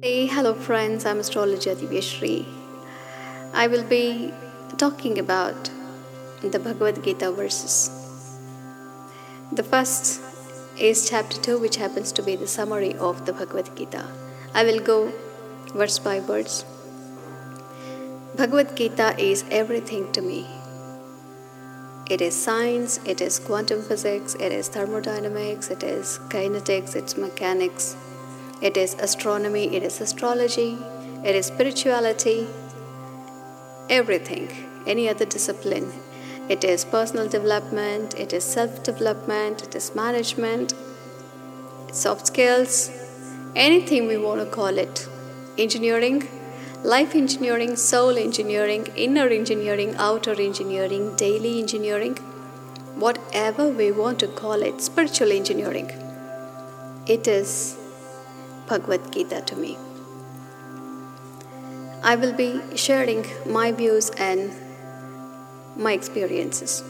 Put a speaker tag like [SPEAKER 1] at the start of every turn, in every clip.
[SPEAKER 1] Hey, hello friends, I'm astrologer Divyashree. I will be talking about the Bhagavad Gita verses. The first is chapter 2, which happens to be the summary of the Bhagavad Gita. I will go verse by verse. Bhagavad Gita is everything to me. It is science, it is quantum physics, it is thermodynamics, it is kinetics, it's mechanics, it is astronomy, it is astrology, it is spirituality, everything, any other discipline. It is personal development, it is self development, it is management, soft skills, anything we want to call it. Engineering, life engineering, soul engineering, inner engineering, outer engineering, daily engineering, whatever we want to call it, spiritual engineering. It is Bhagavad Gita to me. I will be sharing my views and my experiences.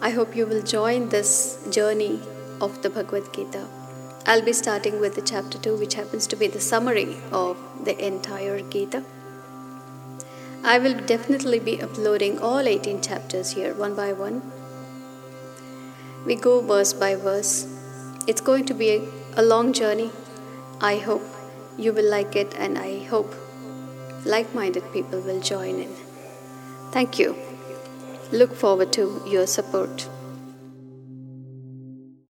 [SPEAKER 1] I hope you will join this journey of the Bhagavad Gita. I'll be starting with the chapter 2, which happens to be the summary of the entire Gita. I will definitely be uploading all 18 chapters here one by one. We go verse by verse. It's going to be a, a long journey. I hope you will like it, and I hope like minded people will join in. Thank you. Look forward to your support.